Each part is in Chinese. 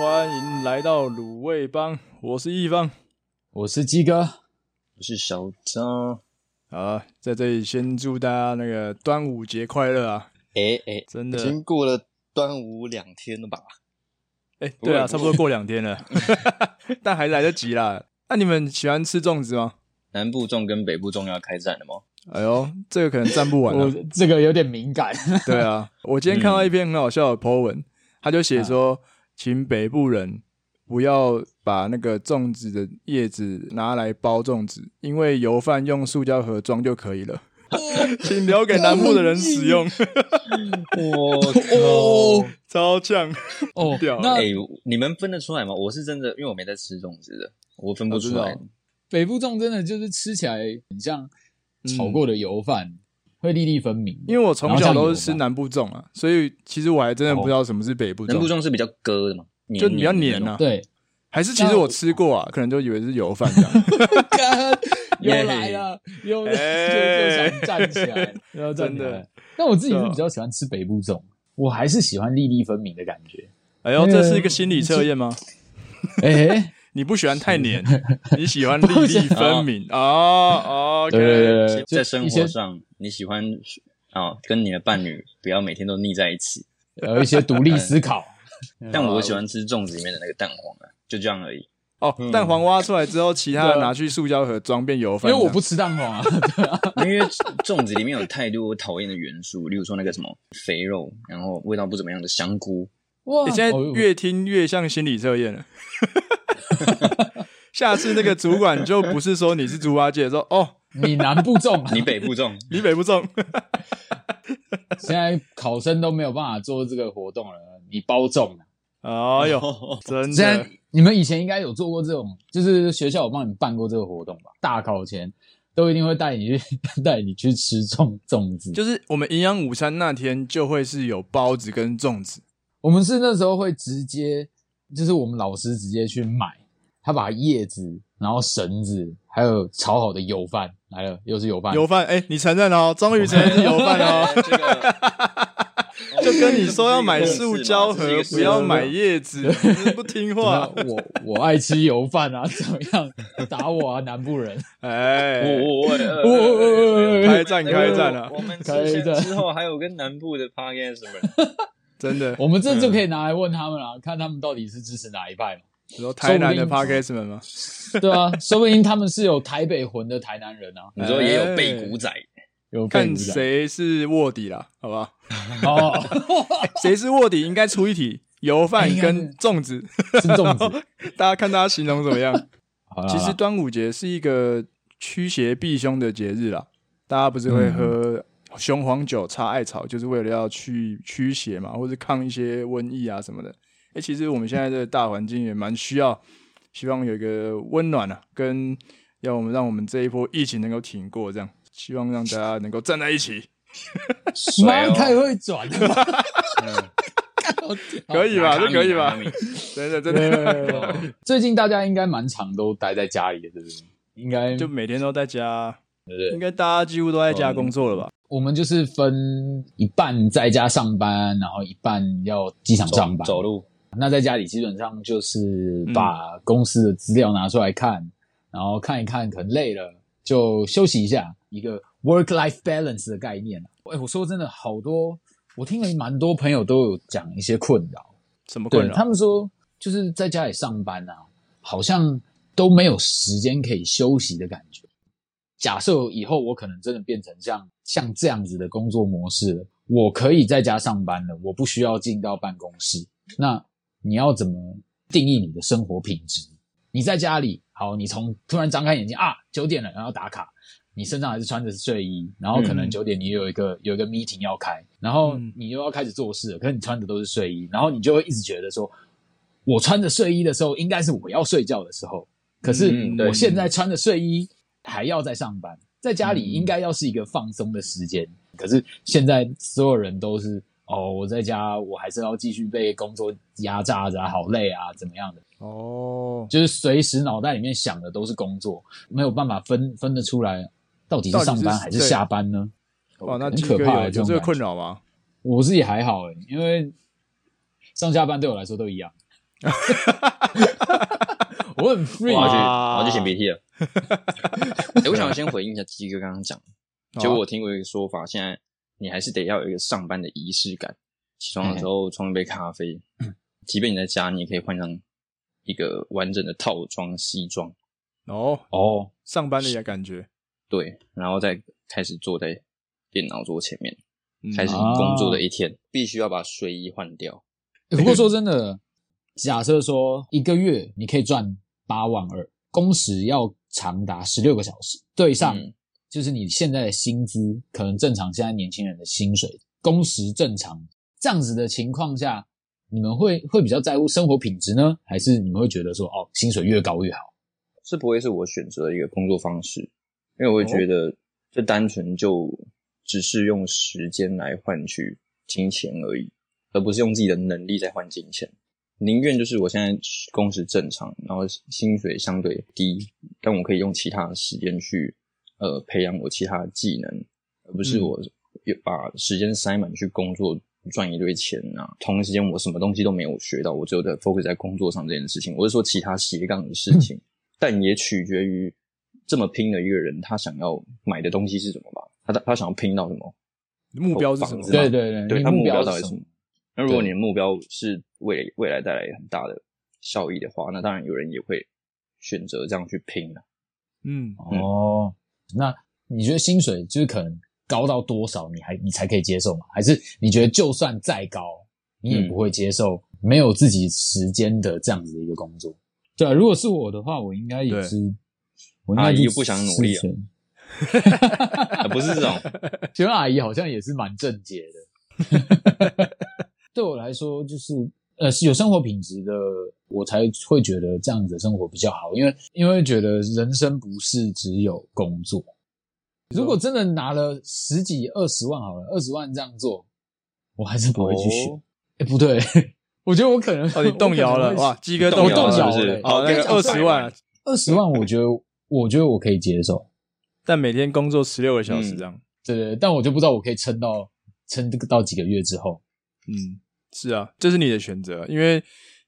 欢迎来到卤味帮，我是易方，我是鸡哥，我是小张。好，在这里先祝大家那个端午节快乐啊！哎哎、欸，真的，已经过了端午两天了吧？哎、欸，对啊，差不多过两天了，但还来得及啦。那、啊、你们喜欢吃粽子吗？南部粽跟北部粽要开战了吗？哎呦，这个可能站不完了。我这个有点敏感。对啊，我今天看到一篇很好笑的 po 文，嗯、他就写说。啊请北部人不要把那个粽子的叶子拿来包粽子，因为油饭用塑胶盒装就可以了。请留给南部的人使用。我 哦，超强哦！那哎、欸，你们分得出来吗？我是真的，因为我没在吃粽子的，我分不出来。北部粽真的就是吃起来很像炒过的油饭，嗯、会粒粒分明。因为我从小都是吃南部粽啊，所以其实我还真的不知道什么是北部粽。南部粽是比较割的嘛，就比较黏啊。对，还是其实我吃过啊，可能就以为是油饭这样。又来了，又就想站起来，又站起来。但我自己是比较喜欢吃北部粽，我还是喜欢粒粒分明的感觉。哎呦，这是一个心理测验吗？哎，你不喜欢太黏，你 喜欢粒粒分明啊？OK，对对，在生活上你喜欢啊，跟你的伴侣不要每天都腻在一起，有 一些独立思考。但我喜欢吃粽子里面的那个蛋黄啊，就这样而已。哦，蛋黄挖出来之后，其他的拿去塑胶盒装变油饭。因为我不吃蛋黄啊，对啊，因为粽子里面有太多我讨厌的元素，例如说那个什么肥肉，然后味道不怎么样的香菇。哇，你现在越听越像心理测验了。下次那个主管就不是说你是猪八戒，说哦，你南部粽，你北部粽，你北部粽。现在考生都没有办法做这个活动了，你包粽。哎呦，真的。你们以前应该有做过这种，就是学校有帮你们办过这个活动吧？大考前都一定会带你去 带你去吃粽粽子，就是我们营养午餐那天就会是有包子跟粽子。我们是那时候会直接，就是我们老师直接去买，他把叶子、然后绳子还有炒好的油饭来了，又是油饭。油饭，哎、欸，你承认哦，终于承认是油饭哦。这个。就跟你说要买塑胶盒，不要买叶子，你不听话。我我爱吃油饭啊，怎么样？打我啊，南部人！哎，我我我开战开战了！我们开战之后还有跟南部的 podcast 什么？真的，我们这就可以拿来问他们了，看他们到底是支持哪一派嘛？你说台南的 podcast 们吗？对啊，说不定他们是有台北魂的台南人啊。你说也有背骨仔。有看谁是卧底啦，好不好？哦，谁是卧底？应该出一题，油饭跟粽子，是粽子。大家看大家形容怎么样？其实端午节是一个驱邪避凶的节日啦。大家不是会喝雄黄酒、插艾草，就是为了要去驱邪嘛，或者抗一些瘟疫啊什么的。哎，其实我们现在这个大环境也蛮需要，希望有一个温暖啊，跟要我们让我们这一波疫情能够挺过这样。希望让大家能够站在一起，妈太会转了，可以吧？这可以吧？真的真的，最近大家应该蛮常都待在家里的，对不对？应该就每天都在家，对不对？应该大家几乎都在家工作了吧？我们就是分一半在家上班，然后一半要机场上班走路。那在家里基本上就是把公司的资料拿出来看，然后看一看，可能累了就休息一下。一个 work-life balance 的概念哎、欸，我说真的，好多我听了蛮多朋友都有讲一些困扰。什么困扰？他们说就是在家里上班啊，好像都没有时间可以休息的感觉。假设以后我可能真的变成像像这样子的工作模式了，我可以在家上班了，我不需要进到办公室。那你要怎么定义你的生活品质？你在家里，好，你从突然张开眼睛啊，九点了，然后打卡。你身上还是穿着睡衣，然后可能九点你有一个、嗯、有一个 meeting 要开，然后你又要开始做事了，可是你穿的都是睡衣，然后你就会一直觉得说，我穿着睡衣的时候应该是我要睡觉的时候，可是我现在穿着睡衣还要在上班，在家里应该要是一个放松的时间，可是现在所有人都是哦，我在家我还是要继续被工作压榨着，好累啊，怎么样的？哦，就是随时脑袋里面想的都是工作，没有办法分分得出来。到底是上班还是下班呢？哇，那很可怕，有这个困扰吗？我自己还好诶，因为上下班对我来说都一样。我很 free，我要去，我要去擤鼻涕了。哎、欸，我想先回应一下鸡哥刚刚讲，就我听过一个说法，现在你还是得要有一个上班的仪式感。起床的时候冲一杯咖啡，即便你在家，你也可以换上一个完整的套装西装。哦哦，上班的感觉。对，然后再开始坐在电脑桌前面，嗯、开始工作的一天，啊、必须要把睡衣换掉。不过说真的，假设说一个月你可以赚八万二，工时要长达十六个小时，对上就是你现在的薪资，可能正常现在年轻人的薪水，工时正常。这样子的情况下，你们会会比较在乎生活品质呢，还是你们会觉得说，哦，薪水越高越好？这不会是我选择的一个工作方式，因为我会觉得这单纯就只是用时间来换取金钱而已，而不是用自己的能力在换金钱。宁愿就是我现在工时正常，然后薪水相对低，但我可以用其他的时间去呃培养我其他的技能，而不是我把时间塞满去工作。赚一堆钱啊！同一时间我什么东西都没有学到，我只有在 focus 在工作上这件事情。我是说其他斜杠的事情，嗯、但也取决于这么拼的一个人，他想要买的东西是什么吧？他他想要拼到什么？目标是什么？对对对，对他目标到底是什么？那如果你的目标是为未来带来很大的效益的话，那当然有人也会选择这样去拼了。嗯，嗯哦，那你觉得薪水就是可能？高到多少你还你才可以接受吗？还是你觉得就算再高，你也不会接受没有自己时间的这样子的一个工作？对啊，如果是我的话，我应该也是，我应该阿姨又不想努力了，不是这种。其实阿姨好像也是蛮正解的。对我来说，就是呃，是有生活品质的，我才会觉得这样子的生活比较好，因为因为觉得人生不是只有工作。如果真的拿了十几二十万好了，二十万这样做，我还是不会去选。哎、哦，欸、不对，我觉得我可能哦，你动摇了 哇，鸡哥动摇了，是不是？好，那个二十万，二十万，我觉得 我觉得我可以接受，但每天工作十六个小时这样，嗯、对，对对，但我就不知道我可以撑到撑这个到几个月之后。嗯，是啊，这是你的选择，因为。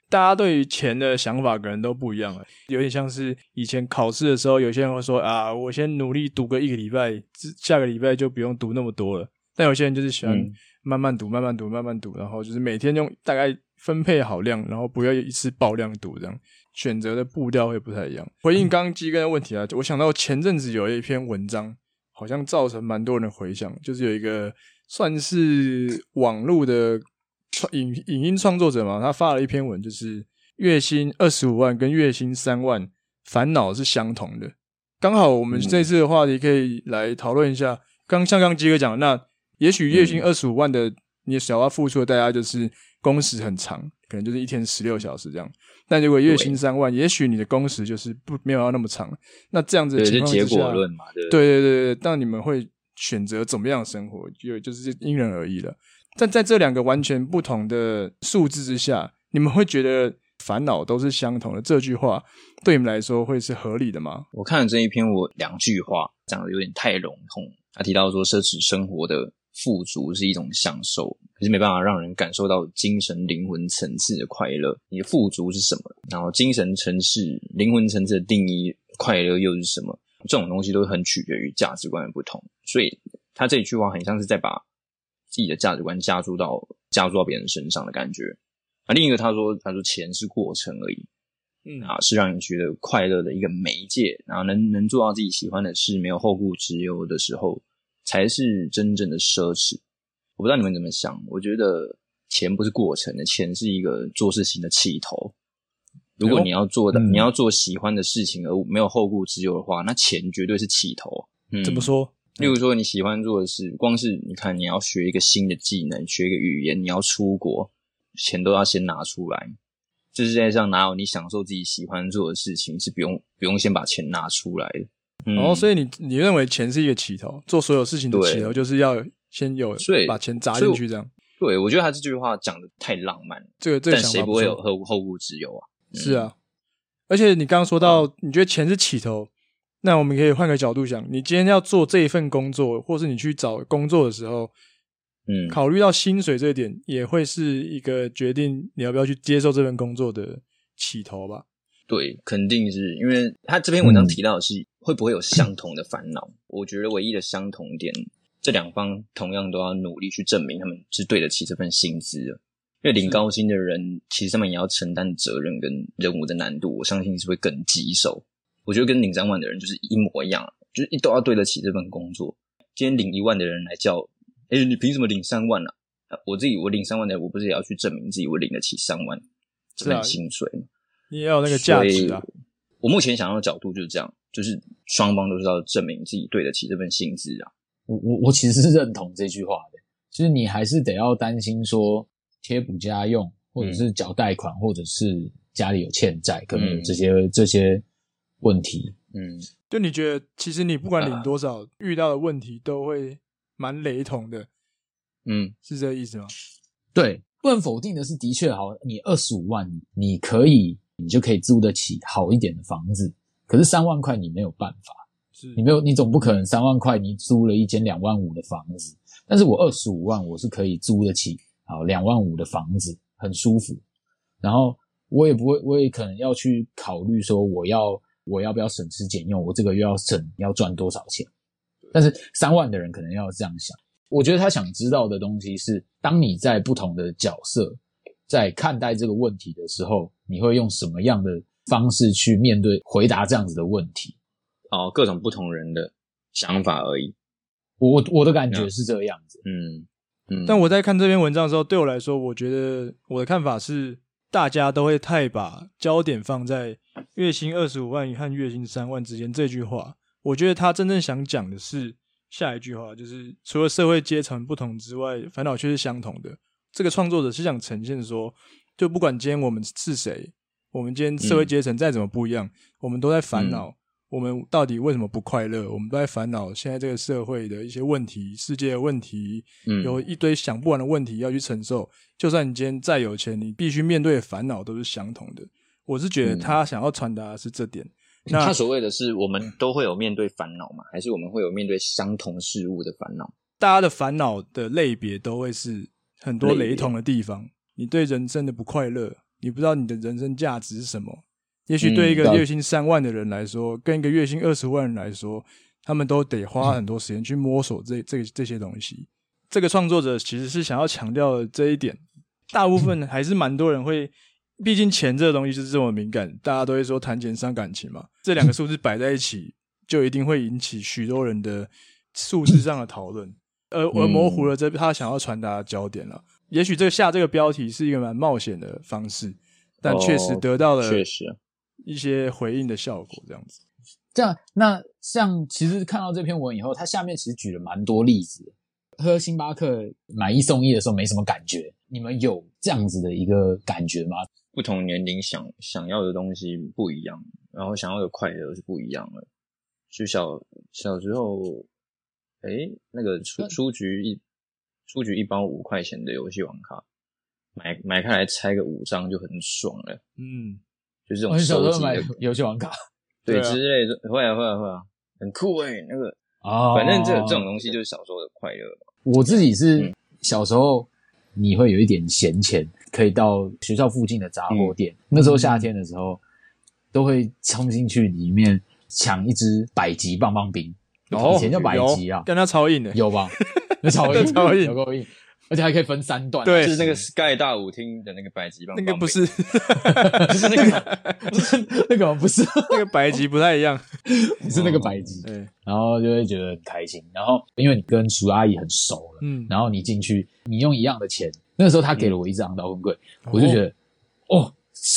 大家对于钱的想法可能都不一样了，有点像是以前考试的时候，有些人会说啊，我先努力读个一个礼拜，下个礼拜就不用读那么多了。但有些人就是喜欢慢慢读，慢慢读，慢慢读，然后就是每天用大概分配好量，然后不要一次爆量读，这样选择的步调会不太一样。回应刚刚鸡哥的问题啊，我想到前阵子有一篇文章，好像造成蛮多人的回响，就是有一个算是网络的。创影影音创作者嘛，他发了一篇文，就是月薪二十五万跟月薪三万烦恼是相同的。刚好我们这次的话题可以来讨论一下。刚像刚鸡哥讲，那也许月薪二十五万的，你想要付出的代价就是工时很长，可能就是一天十六小时这样。但如果月薪三万，也许你的工时就是不没有要那么长。那这样子的情况之下，结果论嘛，对对对对，但你们会选择怎么样的生活，就就是因人而异了。但在这两个完全不同的数字之下，你们会觉得烦恼都是相同的？这句话对你们来说会是合理的吗？我看了这一篇，我两句话讲的有点太笼统。他提到说，奢侈生活的富足是一种享受，可是没办法让人感受到精神灵魂层次的快乐。你的富足是什么？然后精神层次、灵魂层次的定义，快乐又是什么？这种东西都很取决于价值观的不同。所以他这一句话很像是在把。自己的价值观加注到加注到别人身上的感觉啊，另一个他说他说钱是过程而已，嗯啊，是让你觉得快乐的一个媒介，然后能能做到自己喜欢的事，没有后顾之忧的时候，才是真正的奢侈。我不知道你们怎么想，我觉得钱不是过程的，钱是一个做事情的起头。如果你要做的，嗯、你要做喜欢的事情而没有后顾之忧的话，那钱绝对是起头。嗯、怎么说？例如说，你喜欢做的事，光是你看，你要学一个新的技能，学一个语言，你要出国，钱都要先拿出来。这世界上哪有你享受自己喜欢做的事情是不用不用先把钱拿出来的？嗯、哦，所以你你认为钱是一个起头，做所有事情的起头就是要先有，所以把钱砸进去这样。对，我觉得他这句话讲的太浪漫了，这个这个但谁不会有后后顾之忧啊？嗯、是啊，而且你刚刚说到，哦、你觉得钱是起头。那我们可以换个角度想，你今天要做这一份工作，或是你去找工作的时候，嗯，考虑到薪水这一点，也会是一个决定你要不要去接受这份工作的起头吧？对，肯定是因为他这篇文章提到的是会不会有相同的烦恼。嗯、我觉得唯一的相同点，这两方同样都要努力去证明他们是对得起这份薪资的。因为领高薪的人，其实他们也要承担责任跟任务的难度，我相信是会更棘手。我觉得跟领三万的人就是一模一样，就是一都要对得起这份工作。今天领一万的人来叫，哎，你凭什么领三万啊？我自己我领三万的，我不是也要去证明自己我领得起三万这份薪水吗？你也要有那个价值啊。我目前想要的角度就是这样，就是双方都是要证明自己对得起这份薪资啊。我我我其实是认同这句话的，就是你还是得要担心说。贴补家用，或者是缴贷款，嗯、或者是家里有欠债，可能有这些、嗯、这些问题。嗯，就你觉得，其实你不管领多少，啊、遇到的问题都会蛮雷同的。嗯，是这个意思吗？对，不能否定的是，的确好，你二十五万，你可以，你就可以租得起好一点的房子。可是三万块，你没有办法，是你没有，你总不可能三万块你租了一间两万五的房子。但是我二十五万，我是可以租得起。好，两万五的房子很舒服，然后我也不会，我也可能要去考虑说，我要我要不要省吃俭用，我这个月要省要赚多少钱？但是三万的人可能要这样想，我觉得他想知道的东西是，当你在不同的角色在看待这个问题的时候，你会用什么样的方式去面对回答这样子的问题？哦，各种不同人的想法而已。我我的感觉是这个样子，嗯。但我在看这篇文章的时候，对我来说，我觉得我的看法是，大家都会太把焦点放在月薪二十五万和月薪三万之间这句话。我觉得他真正想讲的是下一句话，就是除了社会阶层不同之外，烦恼却是相同的。这个创作者是想呈现说，就不管今天我们是谁，我们今天社会阶层再怎么不一样，我们都在烦恼。我们到底为什么不快乐？我们都在烦恼现在这个社会的一些问题、世界的问题，嗯，有一堆想不完的问题要去承受。就算你今天再有钱，你必须面对的烦恼都是相同的。我是觉得他想要传达的是这点。嗯、那他所谓的是，我们都会有面对烦恼吗？还是我们会有面对相同事物的烦恼？大家的烦恼的类别都会是很多雷同的地方。你对人生的不快乐，你不知道你的人生价值是什么。也许对一个月薪三万的人来说，嗯、跟一个月薪二十万人来说，他们都得花很多时间去摸索这这这些东西。这个创作者其实是想要强调的这一点。大部分还是蛮多人会，毕竟钱这个东西就是这么敏感，大家都会说谈钱伤感情嘛。这两个数字摆在一起，就一定会引起许多人的数字上的讨论，而而模糊了这他想要传达的焦点了。也许这个下这个标题是一个蛮冒险的方式，但确实得到了确实。一些回应的效果，这样子。这样，那像其实看到这篇文以后，它下面其实举了蛮多例子。喝星巴克买一送一的时候没什么感觉，你们有这样子的一个感觉吗？不同年龄想想要的东西不一样，然后想要的快乐是不一样的。就小小时候，哎，那个出书局一出局一包五块钱的游戏网卡，买买开来拆个五张就很爽了。嗯。就是这种收集的游戏王卡，对之类的，会啊会啊会啊，很酷诶、欸、那个啊，反正这这种东西就是小时候的快乐。我自己是小时候，你会有一点闲钱，可以到学校附近的杂货店。嗯、那时候夏天的时候，都会冲进去里面抢一支百吉棒棒冰，以前叫百吉啊，跟它超硬的，有吧？那超硬，超硬，有够硬。而且还可以分三段，对，是那个 Sky 大舞厅的那个百吉棒棒，那个不是，不是那个，不是那个，不是。那个百吉不太一样，不 是那个百吉，对，然后就会觉得很开心，然后因为你跟叔阿姨很熟了，嗯，然后你进去，你用一样的钱，那个时候他给了我一只昂道婚柜，我就觉得，哦，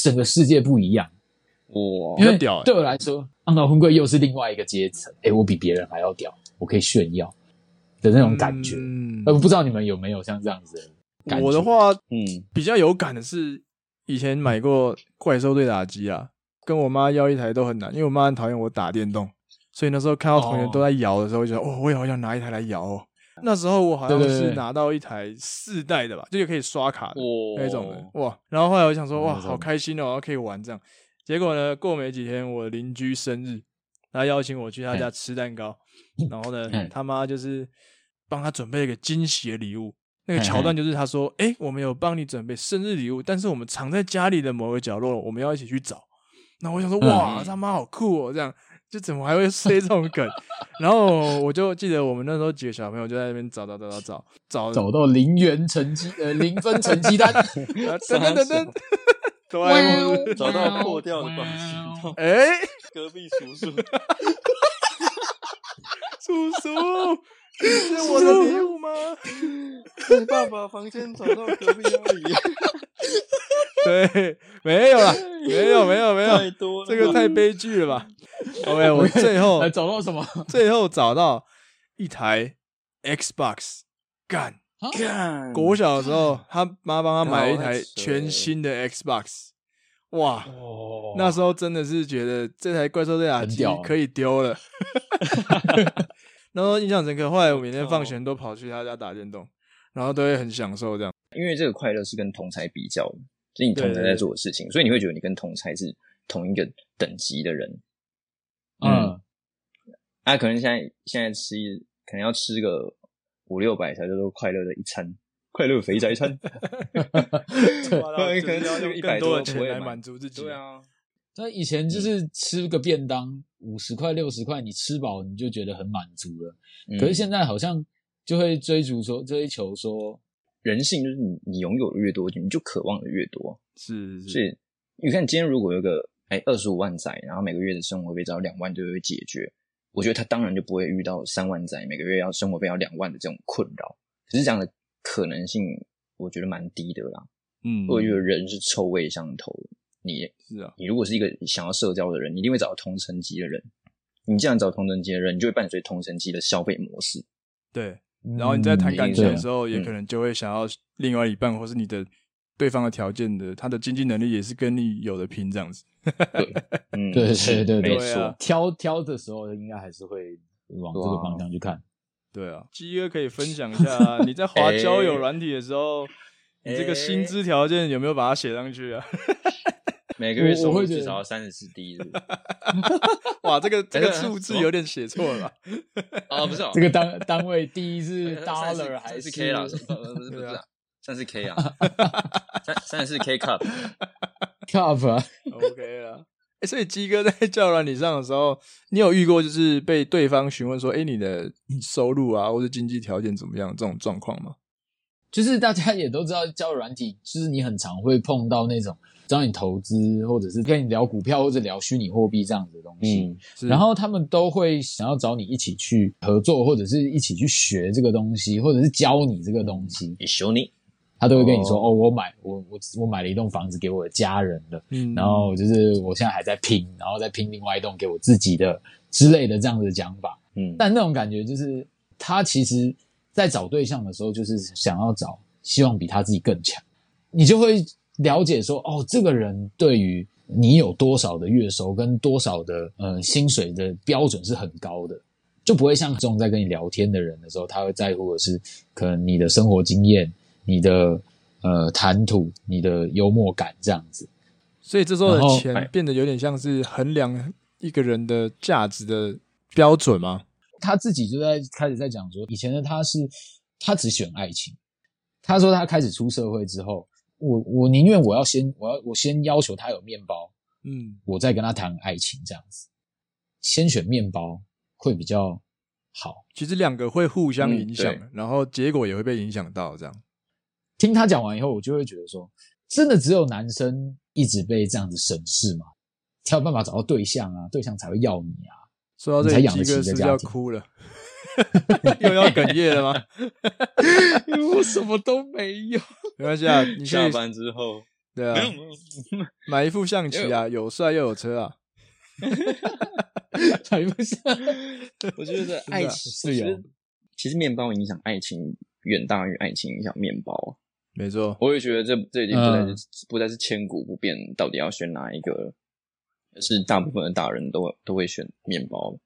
整个世界不一样，哇，因为屌，对我来说，昂道婚柜又是另外一个阶层，诶，我比别人还要屌，我可以炫耀。的那种感觉，嗯，呃，不知道你们有没有像这样子的感觉？我的话，嗯，比较有感的是以前买过怪兽对打机啊，跟我妈要一台都很难，因为我妈很讨厌我打电动，所以那时候看到同学都在摇的时候，我就觉得哦，我也好想拿一台来摇哦。那时候我好像是拿到一台四代的吧，就是可以刷卡的那种的，哇！然后后来我想说，哇，好开心哦，可以玩这样。结果呢，过没几天，我邻居生日，他邀请我去他家吃蛋糕，然后呢，他妈就是。帮他准备一个惊喜的礼物，那个桥段就是他说：“哎、欸，我们有帮你准备生日礼物，但是我们藏在家里的某个角落，我们要一起去找。”那我想说：“哇，他妈好酷哦！”这样就怎么还会塞这种梗？然后我就记得我们那时候几个小朋友就在那边找找找找找找找到零元成绩呃零分成绩单，等等等等，找到破掉的东西，哎，隔壁叔叔，叔叔。这是我的礼物吗？你爸爸房间找到隔壁阿姨。对，没有了，没有，没有，没有，太多了，这个太悲剧了吧？OK，我最后还找到什么？最后找到一台 Xbox，干干！国小的时候，他妈帮他买了一台全新的 Xbox，哇！那时候真的是觉得这台怪兽对打机可以丢了。然后印象深刻，后来我每天放学都跑去他家打电动，然后都会很享受这样。因为这个快乐是跟同才比较的，是你同才在做的事情，所以你会觉得你跟同才是同一个等级的人。嗯，嗯啊，可能现在现在吃一，可能要吃个五六百才叫做快乐的一餐，快乐肥宅餐。可能要用一百多的钱来满足自己。对啊。那以前就是吃个便当五十块六十块，你吃饱你就觉得很满足了。嗯、可是现在好像就会追逐说追求说人性，就是你你拥有的越多，你就渴望的越多。是，是，是，所以你看今天如果有个哎二十五万载，然后每个月的生活费只要两万就会解决，我觉得他当然就不会遇到三万载每个月要生活费要两万的这种困扰。可是这样的可能性，我觉得蛮低的啦。嗯，我觉得人是臭味相投的。你是啊，你如果是一个想要社交的人，你一定会找到同层级的人。你既然找同层级的人，你就会伴随同层级的消费模式。对，然后你在谈感情的时候，也可能就会想要另外一半，或是你的对方的条件的，他的经济能力也是跟你有的拼这样子。对，嗯，对对对，没错。挑挑的时候，应该还是会往这个方向去看。对啊，鸡哥可以分享一下，你在滑 交友软体的时候，你这个薪资条件有没有把它写上去啊？每个月收入至少要三十四 D 是不是？哇，这个这个数字有点写错了吧？啊，不是，这个单单位第一是 dollar 还是 K 啦？不是不是不是，三十 K 啊，三三十四 K cup cup OK 了。哎，所以鸡哥在交友软体上的时候，你有遇过就是被对方询问说，哎，你的收入啊，或者经济条件怎么样这种状况吗？就是大家也都知道，交友软体就是你很常会碰到那种。找你投资，或者是跟你聊股票，或者聊虚拟货币这样子的东西，嗯、然后他们都会想要找你一起去合作，或者是一起去学这个东西，或者是教你这个东西。教你，他都会跟你说：“哦，哦我买，我我我买了一栋房子给我的家人的，嗯，然后就是我现在还在拼，然后再拼另外一栋给我自己的之类的这样子的讲法。”嗯，但那种感觉就是他其实在找对象的时候，就是想要找希望比他自己更强，你就会。了解说哦，这个人对于你有多少的月收跟多少的呃薪水的标准是很高的，就不会像这种在跟你聊天的人的时候，他会在乎的是可能你的生活经验、你的呃谈吐、你的幽默感这样子。所以这时候的钱变得有点像是衡量一个人的价值的标准吗？他自己就在开始在讲说，以前的他是他只选爱情。他说他开始出社会之后。我我宁愿我要先我要我先要求他有面包，嗯，我再跟他谈爱情这样子，先选面包会比较好。其实两个会互相影响，嗯、然后结果也会被影响到。这样听他讲完以后，我就会觉得说，真的只有男生一直被这样子审视吗？才有办法找到对象啊，对象才会要你啊。说到这里，鸡哥是要哭了？又要哽咽了吗？因为我什么都没有。没关系啊，你 下班之后，对啊，买一副象棋啊，有帅又有车啊。买一副象，我觉得 爱情是有，其实面包影响爱情远大于爱情影响面包。没错，我也觉得这这已经不再是不再是千古不变，到底要选哪一个？是大部分的大人都都会选面包。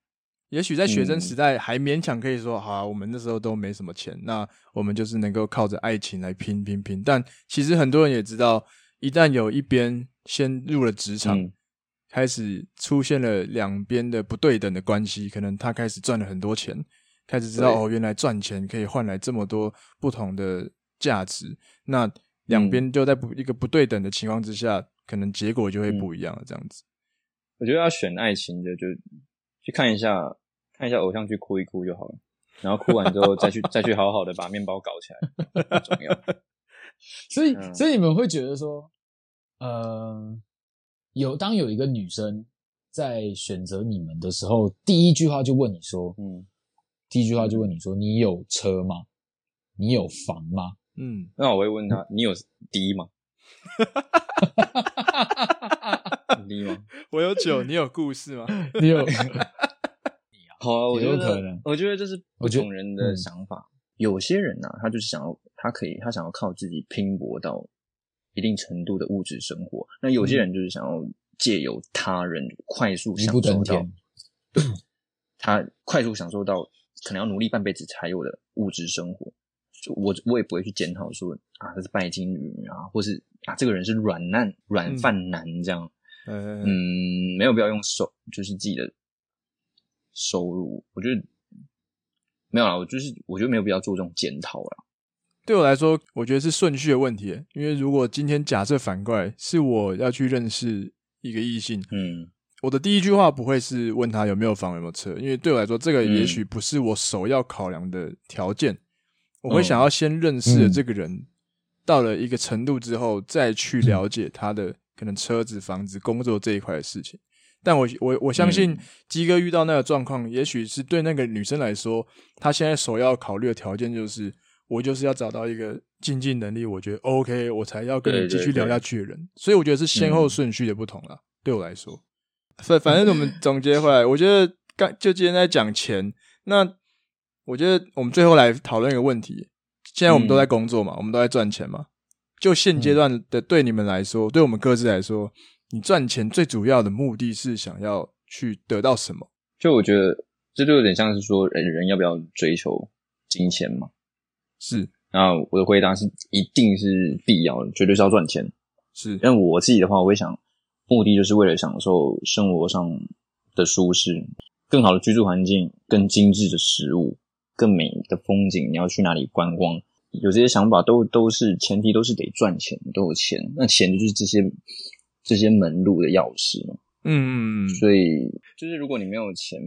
也许在学生时代还勉强可以说，好啊，我们那时候都没什么钱，那我们就是能够靠着爱情来拼拼拼。但其实很多人也知道，一旦有一边先入了职场，嗯、开始出现了两边的不对等的关系，可能他开始赚了很多钱，开始知道哦，原来赚钱可以换来这么多不同的价值，那两边就在不一个不对等的情况之下，可能结果就会不一样了。这样子，我觉得要选爱情的，就去看一下，看一下偶像剧，哭一哭就好了。然后哭完之后，再去 再去好好的把面包搞起来，很重要。所以，所以你们会觉得说，呃，有当有一个女生在选择你们的时候，第一句话就问你说，嗯，第一句话就问你说，你有车吗？你有房吗？嗯，那我会问他，你有 D 吗 ？D 吗？我有酒，你有故事吗？你有。好啊，我觉得，可能，我觉得这是不同人的想法。有些人呢、啊，他就是想要，他可以，他想要靠自己拼搏到一定程度的物质生活。那有些人就是想要借由他人快速享受到，他快速享受到可能要努力半辈子才有的物质生活。我我也不会去检讨说啊，他是拜金女啊，或是啊，这个人是软烂软饭男这样。嗯，嗯，没有必要用手，就是自己的。收入，我觉得没有啦，我就是我觉得没有必要做这种检讨啦。对我来说，我觉得是顺序的问题。因为如果今天假设反过来是我要去认识一个异性，嗯，我的第一句话不会是问他有没有房有没有车，因为对我来说，这个也许不是我首要考量的条件。嗯、我会想要先认识了这个人，嗯、到了一个程度之后，再去了解他的可能车子、房子、工作这一块的事情。但我我我相信鸡哥遇到那个状况，也许是对那个女生来说，她现在首要考虑的条件就是，我就是要找到一个经济能力，我觉得 OK，我才要跟你继续聊下去的人。所以我觉得是先后顺序的不同啦。对我来说，反反正我们 总结回来，我觉得刚就今天在讲钱，那我觉得我们最后来讨论一个问题：现在我们都在工作嘛，我们都在赚钱嘛。就现阶段的对你们来说，对我们各自来说。你赚钱最主要的目的是想要去得到什么？就我觉得这就有点像是说，人人要不要追求金钱嘛？是。那我的回答是，一定是必要的，绝对是要赚钱。是。但我自己的话，我会想，目的就是为了享受生活上的舒适，更好的居住环境，更精致的食物，更美的风景。你要去哪里观光？有这些想法都都是前提，都是得赚钱，都有钱。那钱就是这些。这些门路的钥匙嘛，嗯嗯嗯，所以就是如果你没有钱，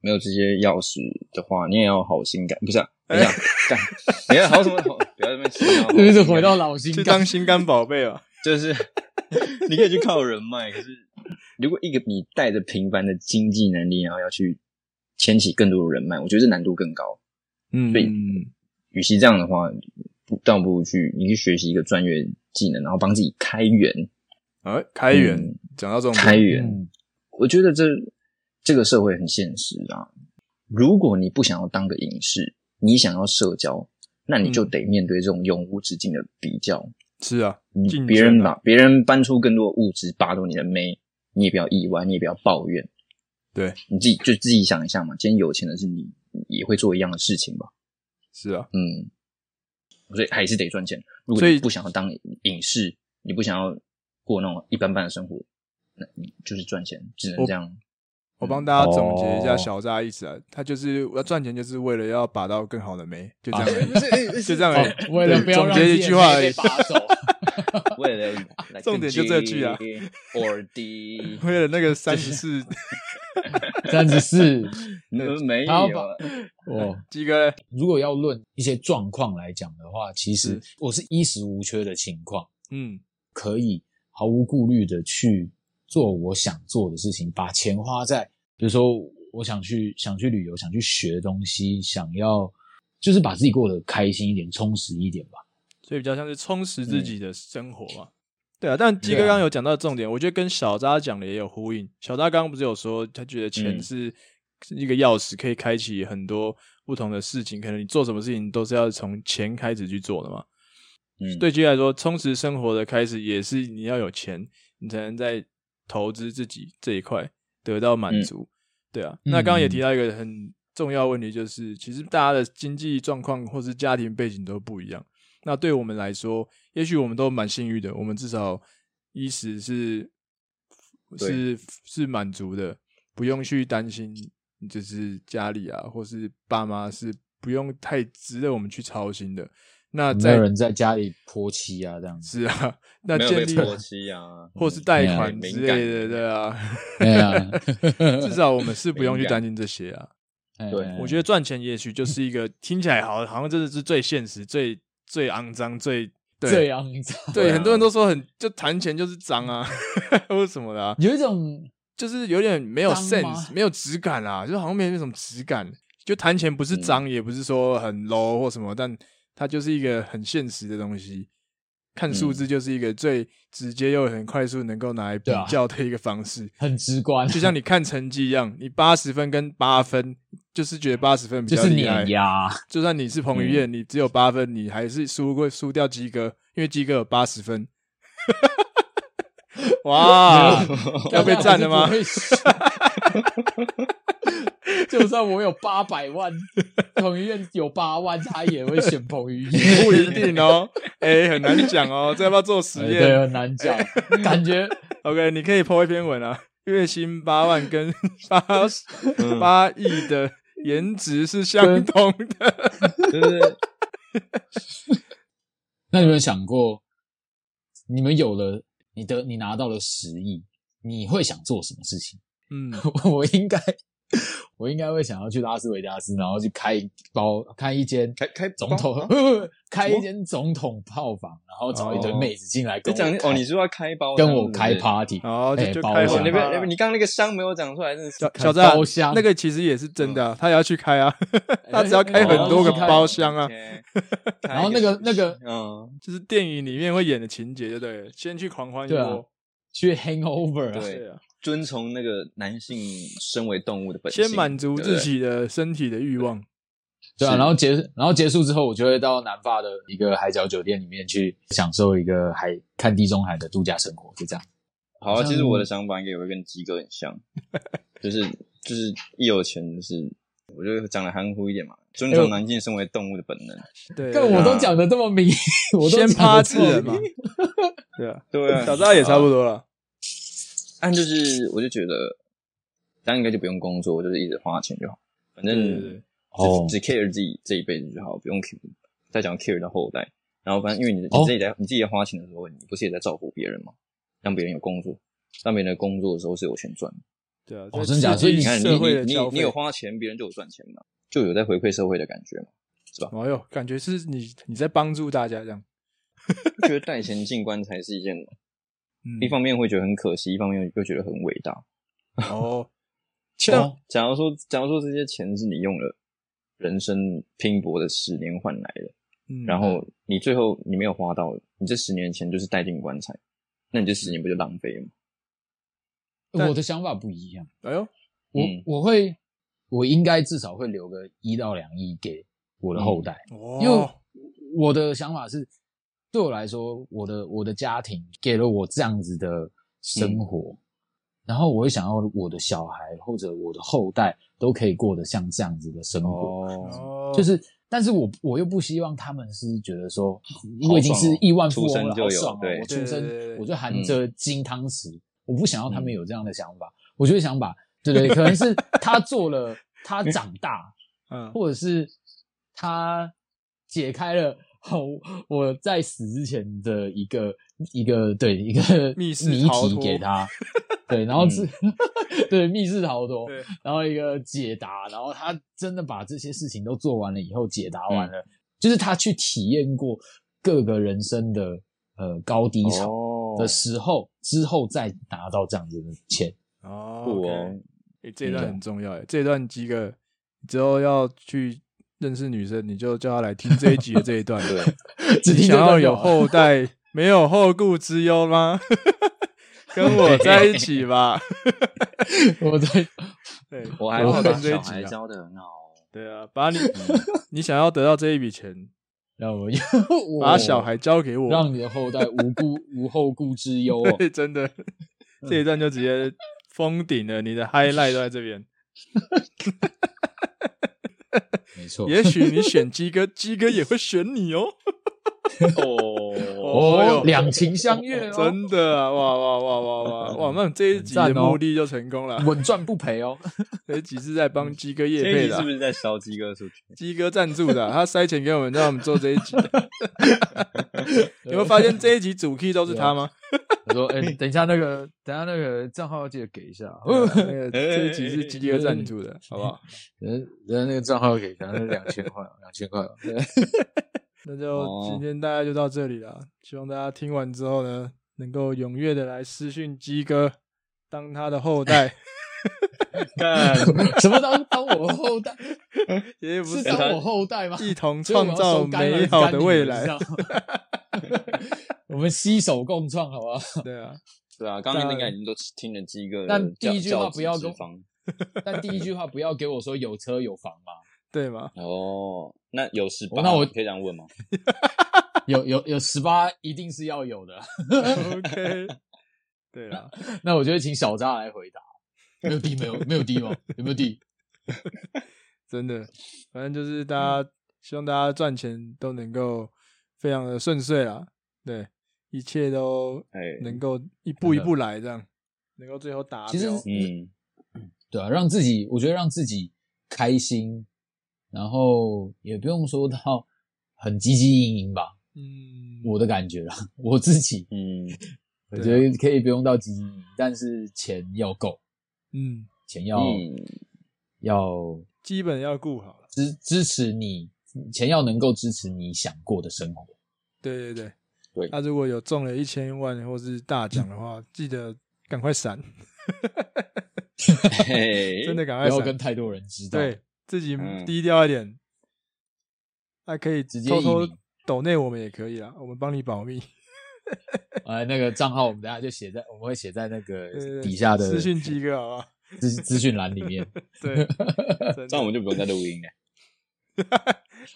没有这些钥匙的话，你也要好心肝，不是？等一下，干，你要好什么好？不要这么气啊！是不是回到老心肝，去当心肝宝贝啊？就是你可以去靠人脉，可是如果一个你带着平凡的经济能力，然后要去牵起更多的人脉，我觉得这难度更高。嗯，所以与其这样的话，不倒不如去你去学习一个专业技能，然后帮自己开源。哎，开源讲、嗯、到这种开源，嗯、我觉得这这个社会很现实啊。如果你不想要当个影视，你想要社交，那你就得面对这种永无止境的比较。是啊，你别人把别人搬出更多物质拔走你的妹，你也不要意外，你也不要抱怨。对，你自己就自己想一下嘛。今天有钱的是你，也会做一样的事情吧？是啊，嗯，所以还是得赚钱。如果你不想要当影视，你不想要。过那种一般般的生活，那你就是赚钱，只能这样。我帮大家总结一下小扎意思啊，他就是要赚钱，就是为了要把到更好的妹，就这样，就这样。为了总结一句话而已，为了重点就这句啊。or D，为了那个三十四，三十四，没有。哦，鸡哥，如果要论一些状况来讲的话，其实我是衣食无缺的情况，嗯，可以。毫无顾虑的去做我想做的事情，把钱花在，比如说我想去想去旅游，想去学东西，想要就是把自己过得开心一点，充实一点吧。所以比较像是充实自己的生活嘛。嗯、对啊，但鸡哥刚刚有讲到重点，啊、我觉得跟小扎讲的也有呼应。小扎刚刚不是有说，他觉得钱是一个钥匙，可以开启很多不同的事情。可能你做什么事情都是要从钱开始去做的嘛。嗯，对，鸡来说，充实生活的开始也是你要有钱，你才能在投资自己这一块得到满足。嗯、对啊，那刚刚也提到一个很重要问题，就是、嗯、其实大家的经济状况或是家庭背景都不一样。那对我们来说，也许我们都蛮幸运的，我们至少衣食是是是满足的，不用去担心，就是家里啊或是爸妈是不用太值得我们去操心的。那没有人在家里泼漆啊，这样子是啊，那建立泼漆啊，或是贷款嗯之类的，对啊，对啊，至少我们是不用去担心这些啊。对哎我觉得赚钱也许就是一个听起来好，好像真的是最现实、最最肮脏、最对最肮脏，对，很多人都说很就谈钱就是脏啊，或者什么的啊，有一种就是有点没有 sense，没有质感啊，就好像没有什么质感。就谈钱不是脏，嗯也不是说很 low 或什么，但它就是一个很现实的东西。看数字就是一个最直接又很快速能够拿来比较的一个方式，很直观，就像你看成绩一样，你八十分跟八分，就是觉得八十分比就是较厉害碾。压，就算你是彭于晏，你只有八分，你还是输过输掉鸡哥，因为鸡哥有八十分。哇，要被占了吗 就算我有八百万，彭于晏有八万，他也会选彭于晏。不一定哦，哎、很难讲哦，这要不要做实验对，很难讲，感觉？OK，你可以 po 一篇文啊，月薪八万跟八 八亿的颜值是相同的。对对对，那有没有想过，你们有了你的，你拿到了十亿，你会想做什么事情？嗯，我应该，我应该会想要去拉斯维加斯，然后去开一包，开一间开开总统，开一间总统炮房，然后找一堆妹子进来你跟我开讲哦，你说要开包厢，跟我开是不是 party，哦，就哎包厢那边那边，你刚刚那个箱没有讲出来，真的是小小子啊包厢那个其实也是真的啊，他也要去开啊，他只要开哎很多个哦包厢啊，然后那个那个嗯，就是电影里面会演的情节，就对了，先去狂欢一波，去 hangover，啊。对对啊，遵从那个男性身为动物的本性，先满足自己的身体的欲望。对。啊，然后结然后结束之后，我就会到南法的一个海角酒店里面去享受一个海看地中海的度假生活，就这样。好啊，其实我的想法应该也会跟鸡哥很像，就是就是一有钱就是，我就讲的含糊一点嘛，尊重男性身为动物的本能。对，但我都讲的这么明，我都先趴制得这么人嘛，对啊，对啊，小赵也差不多了。但就是我就觉得，大家应该就不用工作，就是一直花钱就好，反正只只 care 自己这一辈子就好，不用 care 再讲 care 的后代。然后反正因为你哦你自己在、你自己在花钱的时候，你不是也在照顾别人吗？让别人有工作，让别人的工作的时候是有钱赚的。对啊，哦真假所以你看，你你你有花钱，别人就有赚钱嘛，就有在回馈社会的感觉嘛。是吧哎呦，感觉是你你在帮助大家这样。觉得带钱进棺材是一件，嗯一方面会觉得很可惜，一方面又觉得很伟大。哦，哦假如说，假如说这些钱是你用了人生拼搏的十年换来的，嗯然后你最后你没有花到，你这十年钱就是带进棺材，那你这十年不就浪费了吗？我的想法不一样，哎呦，我、嗯我会，我应该至少会留个一到两亿给我的后代，哦因为我的想法是，对我来说，我的我的家庭给了我这样子的生活，嗯然后我会想要我的小孩或者我的后代都可以过得像这样子的生活，哦，哦，就是，但是我我又不希望他们是觉得说，我已经是亿万富翁了，出生就有好爽哦！我出生我就含着金汤匙，我不想要他们有这样的想法。我就会想把，对对，可能是他做了，他长大，嗯，或者是他解开了。我我在死之前的一个一个对一个密室给他，对，然后是，对密室逃脱，对。然后一个解答，然后他真的把这些事情都做完了以后，解答完了，就是他去体验过各个人生的呃高低潮哦。的时候，之后再拿到这样子的钱。哦，哎这一段很重要哎，这一段几个之后要去认识女生，你就叫她来听这一集的这一段。对，只想要有后 代，没有后顾之忧吗？跟我在一起吧。我在对，我还有空会把小。孩教的很好。对啊，把你你想要得到这一笔钱，让我把小孩交给我，让你的后代无顾无后顾之忧哦。对，真的这一段就直接封顶了，你的 highlight 都在这边。没错，也许你选鸡哥，鸡哥也会选你哦。哦 哦，两情相悦哦，真的啊！哇哇哇哇哇哇！那这一集的目的就成功了，稳赚不赔哦。这一集是在帮鸡哥业配的，是不是在烧鸡哥出去？鸡哥赞助的，他塞钱给我们，让我们做这一集。有没有发现这一集主 key 都是他吗？我说：“哎，等一下那个，等下那个账号要记得给一下。那个这一集是鸡哥赞助的，好不好？人人那个账号要给一下，那两千块，两千块。” 那就今天大家就到这里了，希望大家听完之后呢，能够踊跃的来私讯鸡哥，当他的后代。干 什么当当我后代？也不是当我后代吗？一同创造美好的未来。我们携手共创，好不好？对啊，对啊，刚刚应该已经都听了鸡哥。但第一句话不要跟，但第一句话不要给我说有车有房嘛。对吗？哦，那有十八？那我可以这样问吗？有有有十八，一定是要有的。OK，对啊，那我就会请小扎来回答。没有 D 没有没有 D 吗？有没有 D？真的，反正就是大家、嗯、希望大家赚钱都能够非常的顺遂啦。对，一切都能够一步一步来，这样、哎、能够最后达标。其实，嗯，对啊，让自己，我觉得让自己开心。然后也不用说到很积极营营吧，嗯，我的感觉啦，我自己，嗯，我觉得可以不用到汲汲营营，但是钱要够，嗯，钱要、嗯、要基本要顾好了，支支持你，钱要能够支持你想过的生活，对对对。对，他、啊、如果有中了一千万或是大奖的话，嗯、记得赶快闪，真的赶快闪，不要跟太多人知道，对。自己低调一点，还可以直接偷偷抖内我们也可以啦，我们帮你保密。哎，那个账号我们等下就写在，我们会写在那个底下的资讯几个，好不好？资资讯栏里面。对，这样我们就不用再录音了。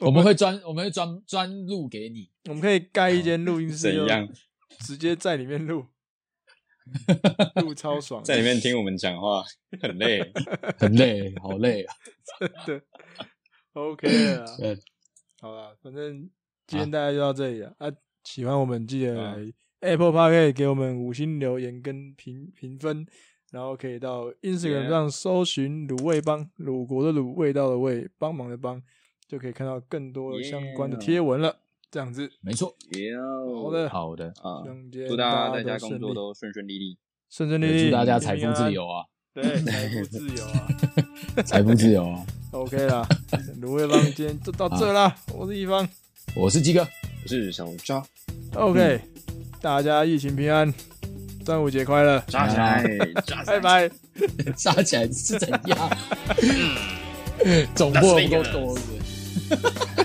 我们会专，我们会专专录给你。我们可以盖一间录音室，怎样？直接在里面录。录超爽，在里面听我们讲话很累，很累，好累啊！真的，OK 啊，好了，反正今天大家就到这里了啊。啊，喜欢我们记得来 Apple Park 给我们五星留言跟评评分，然后可以到 Instagram 上搜寻鲁味帮，鲁国的鲁，味道的味，帮忙的帮，就可以看到更多相关的贴文了。这样子，没错。好的，好的啊！祝大家在家工作都顺顺利利，顺顺利利。祝大家财富自由啊！对，财富自由啊！财富自由啊！OK 啦，鲁味帮今天就到这啦。我是一方，我是鸡哥，我是小扎。OK，大家疫情平安，端午节快乐！扎起来，拜拜！扎 起来是怎样？总部不够多是不是？